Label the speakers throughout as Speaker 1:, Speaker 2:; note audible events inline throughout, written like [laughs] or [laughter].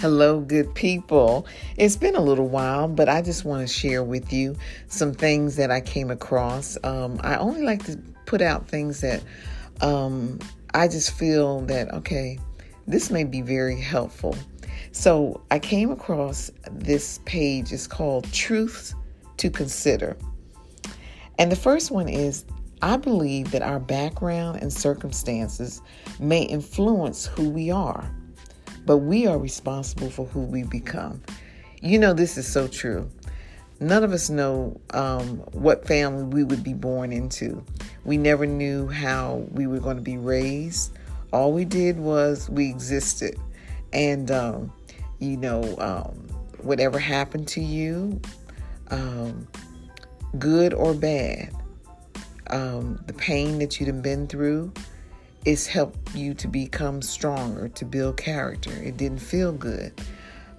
Speaker 1: Hello, good people. It's been a little while, but I just want to share with you some things that I came across. Um, I only like to put out things that um, I just feel that, okay, this may be very helpful. So I came across this page. It's called Truths to Consider. And the first one is I believe that our background and circumstances may influence who we are but we are responsible for who we become. You know, this is so true. None of us know um, what family we would be born into. We never knew how we were going to be raised. All we did was we existed. And, um, you know, um, whatever happened to you, um, good or bad, um, the pain that you'd been through, it's helped you to become stronger, to build character. It didn't feel good.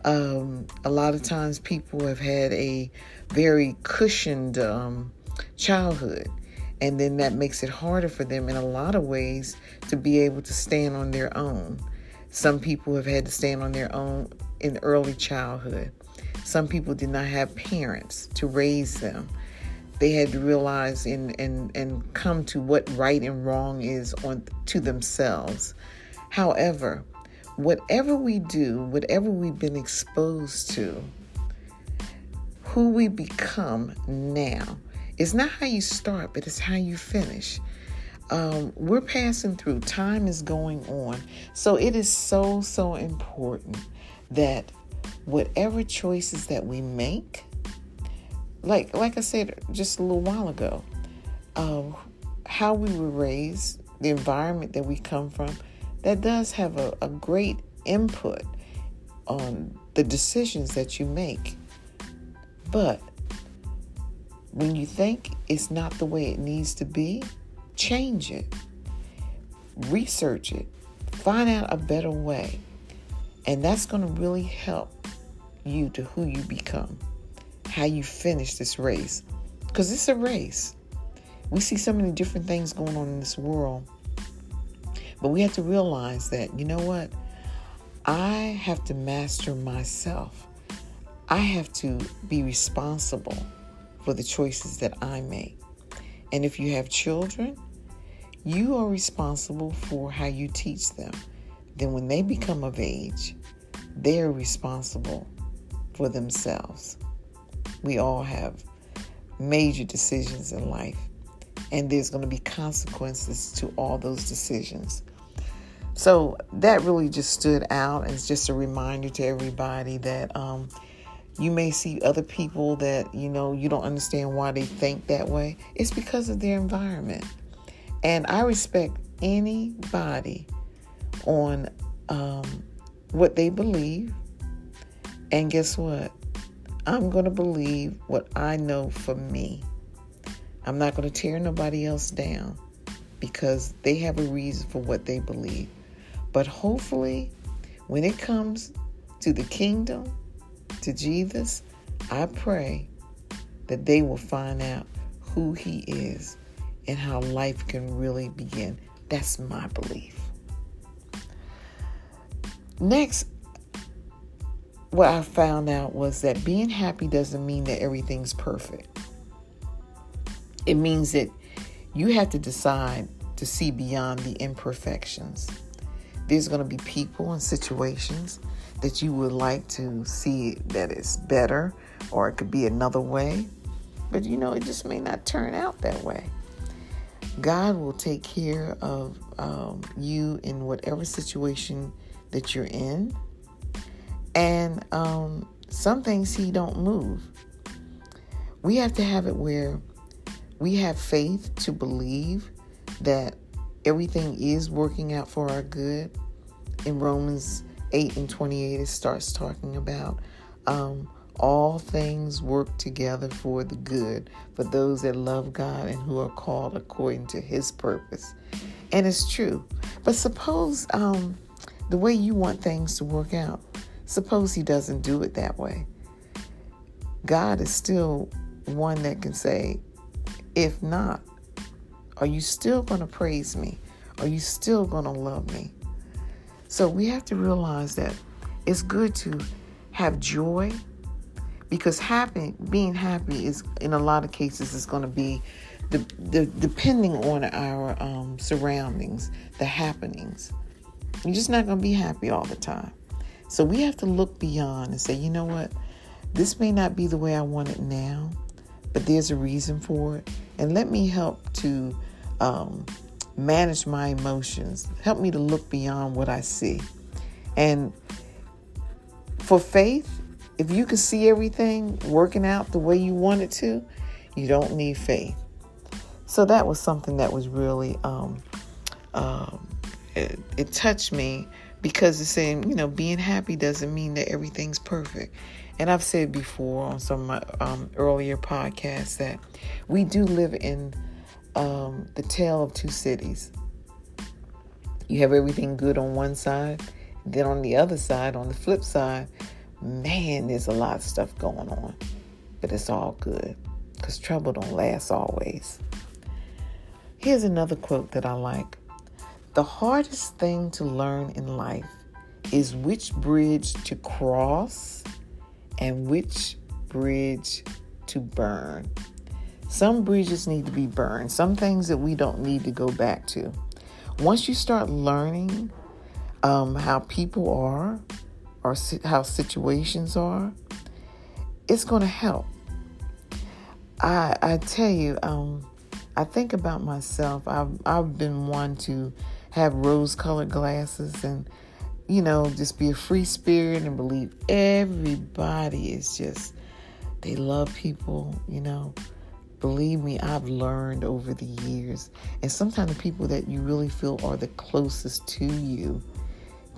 Speaker 1: Um, a lot of times people have had a very cushioned um, childhood, and then that makes it harder for them in a lot of ways to be able to stand on their own. Some people have had to stand on their own in early childhood. Some people did not have parents to raise them they had to realize and, and, and come to what right and wrong is on to themselves. However, whatever we do, whatever we've been exposed to, who we become now is not how you start, but it's how you finish. Um, we're passing through, time is going on. So it is so, so important that whatever choices that we make, like like I said just a little while ago, um, how we were raised, the environment that we come from, that does have a, a great input on the decisions that you make. But when you think it's not the way it needs to be, change it, research it, find out a better way. And that's going to really help you to who you become how you finish this race. Because it's a race. We see so many different things going on in this world. But we have to realize that, you know what? I have to master myself. I have to be responsible for the choices that I make. And if you have children, you are responsible for how you teach them. Then, when they become of age, they're responsible for themselves. We all have major decisions in life, and there's going to be consequences to all those decisions. So that really just stood out as just a reminder to everybody that um, you may see other people that you know you don't understand why they think that way. It's because of their environment, and I respect anybody on um, what they believe. And guess what? I'm going to believe what I know for me. I'm not going to tear nobody else down because they have a reason for what they believe. But hopefully, when it comes to the kingdom, to Jesus, I pray that they will find out who He is and how life can really begin. That's my belief. Next, what I found out was that being happy doesn't mean that everything's perfect. It means that you have to decide to see beyond the imperfections. There's going to be people and situations that you would like to see that it's better or it could be another way. But you know, it just may not turn out that way. God will take care of um, you in whatever situation that you're in and um, some things he don't move. We have to have it where we have faith to believe that everything is working out for our good. In Romans 8 and 28, it starts talking about um, all things work together for the good for those that love God and who are called according to his purpose. And it's true. But suppose um, the way you want things to work out, Suppose he doesn't do it that way. God is still one that can say, if not, are you still going to praise me? Are you still going to love me? So we have to realize that it's good to have joy because happy being happy is in a lot of cases is going to be the, the depending on our um, surroundings the happenings you're just not going to be happy all the time so we have to look beyond and say you know what? This may not be the way i want it now but there's a reason for it. And let me help to um, manage my emotions. Help me to look beyond what i see. And for faith if you can see everything working out the way you want it to, you don't need faith. So that was something that was really, um, um, it, it touched me because it's saying, you know, being happy doesn't mean that everything's perfect. And I've said before on some of my um, earlier podcasts that we do live in um, the tale of two cities. You have everything good on one side, then on the other side, on the flip side, man, there's a lot of stuff going on. But it's all good because trouble don't last always. Here's another quote that I like The hardest thing to learn in life is which bridge to cross and which bridge to burn. Some bridges need to be burned, some things that we don't need to go back to. Once you start learning um, how people are, or how situations are, it's going to help. I I tell you, um, I think about myself. I've I've been one to have rose-colored glasses and you know just be a free spirit and believe everybody is just they love people. You know, believe me, I've learned over the years, and sometimes the people that you really feel are the closest to you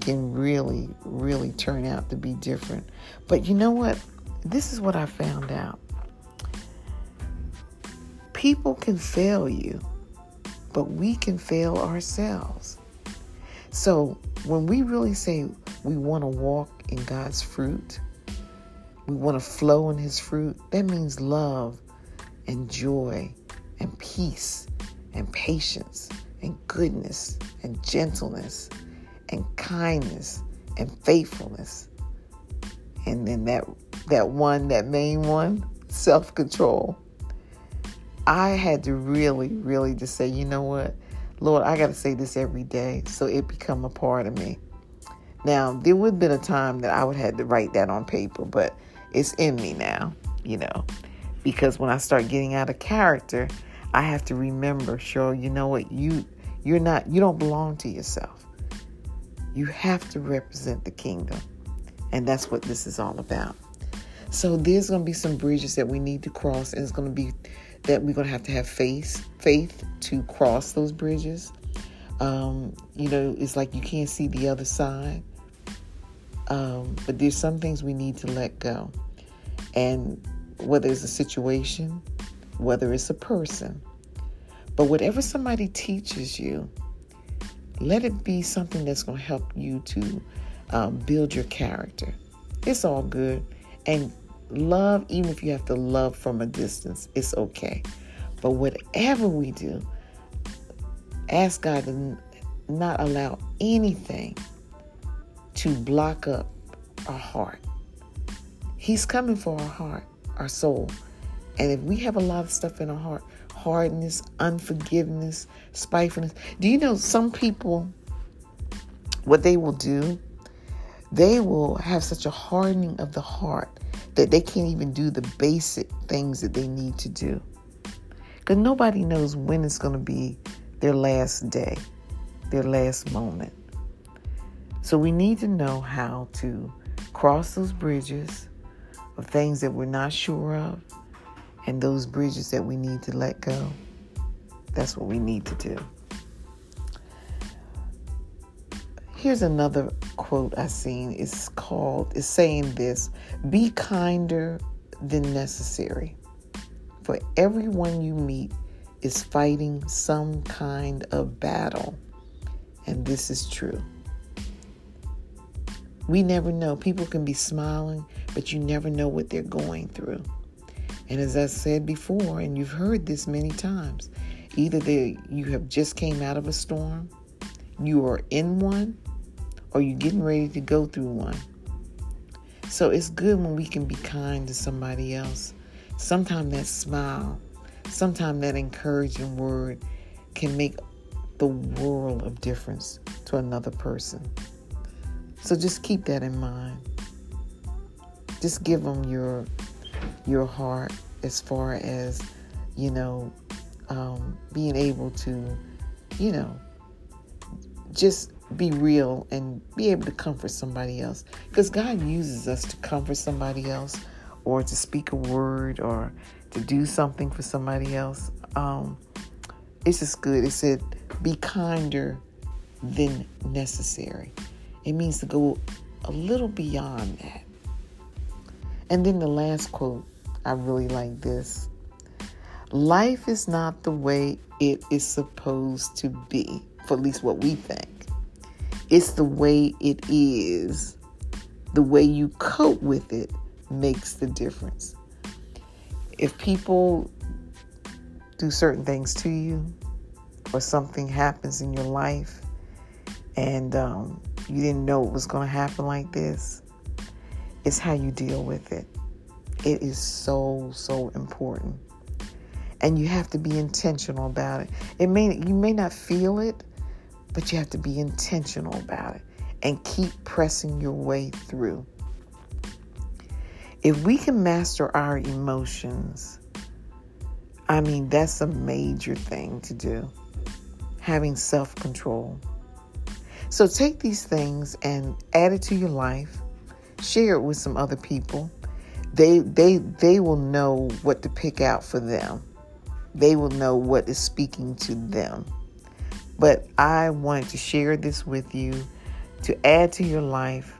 Speaker 1: can really, really turn out to be different. But you know what? This is what I found out. People can fail you, but we can fail ourselves. So when we really say we want to walk in God's fruit, we want to flow in His fruit, that means love and joy and peace and patience and goodness and gentleness and kindness and faithfulness. And then that that one, that main one, self-control. I had to really, really just say, you know what? Lord, I got to say this every day so it become a part of me. Now, there would have been a time that I would have had to write that on paper, but it's in me now, you know. Because when I start getting out of character, I have to remember, sure, you know what, you you're not you don't belong to yourself. You have to represent the kingdom. And that's what this is all about. So there's going to be some bridges that we need to cross, and it's going to be that we're going to have to have faith, faith to cross those bridges. Um, you know, it's like you can't see the other side. Um, but there's some things we need to let go. And whether it's a situation, whether it's a person, but whatever somebody teaches you, let it be something that's going to help you to um, build your character. It's all good. And love, even if you have to love from a distance, it's okay. But whatever we do, ask God to not allow anything to block up our heart. He's coming for our heart, our soul. And if we have a lot of stuff in our heart, hardness, unforgiveness, spitefulness. Do you know some people, what they will do? They will have such a hardening of the heart that they can't even do the basic things that they need to do. Because nobody knows when it's going to be their last day, their last moment. So we need to know how to cross those bridges of things that we're not sure of and those bridges that we need to let go. That's what we need to do. Here's another quote I've seen. It's called, it's saying this be kinder than necessary. For everyone you meet is fighting some kind of battle. And this is true. We never know. People can be smiling, but you never know what they're going through. And as I said before, and you've heard this many times, either they, you have just came out of a storm, you are in one, or you're getting ready to go through one. So it's good when we can be kind to somebody else. Sometimes that smile, sometimes that encouraging word can make the world of difference to another person. So just keep that in mind. Just give them your your heart as far as you know um, being able to you know just be real and be able to comfort somebody else because God uses us to comfort somebody else or to speak a word or to do something for somebody else. Um, it's just good. It said, be kinder than necessary. It means to go a little beyond that. And then the last quote, I really like this. Life is not the way it is supposed to be, for at least what we think. It's the way it is. The way you cope with it makes the difference. If people do certain things to you, or something happens in your life, and um, you didn't know it was going to happen like this, it's how you deal with it. It is so, so important. And you have to be intentional about it. It may you may not feel it, but you have to be intentional about it and keep pressing your way through. If we can master our emotions, I mean, that's a major thing to do. Having self control. So take these things and add it to your life. Share it with some other people. They they they will know what to pick out for them. They will know what is speaking to them. But I wanted to share this with you to add to your life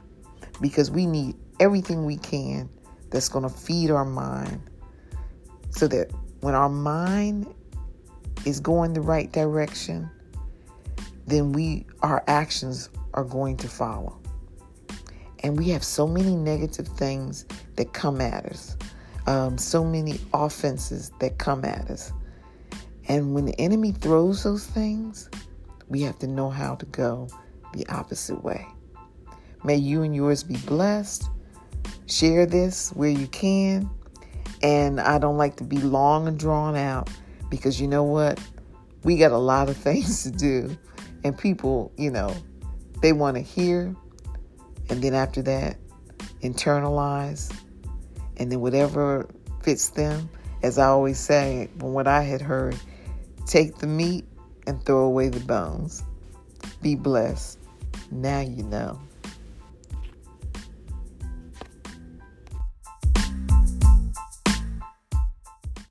Speaker 1: because we need everything we can that's going to feed our mind so that when our mind is going the right direction, then we our actions are going to follow. And we have so many negative things that come at us, um, so many offenses that come at us. And when the enemy throws those things, we have to know how to go the opposite way. May you and yours be blessed. Share this where you can. And I don't like to be long and drawn out because you know what? We got a lot of [laughs] things to do. And people, you know, they want to hear. And then after that, internalize. And then whatever fits them, as I always say, from what I had heard, take the meat and throw away the bones. Be blessed. Now you know.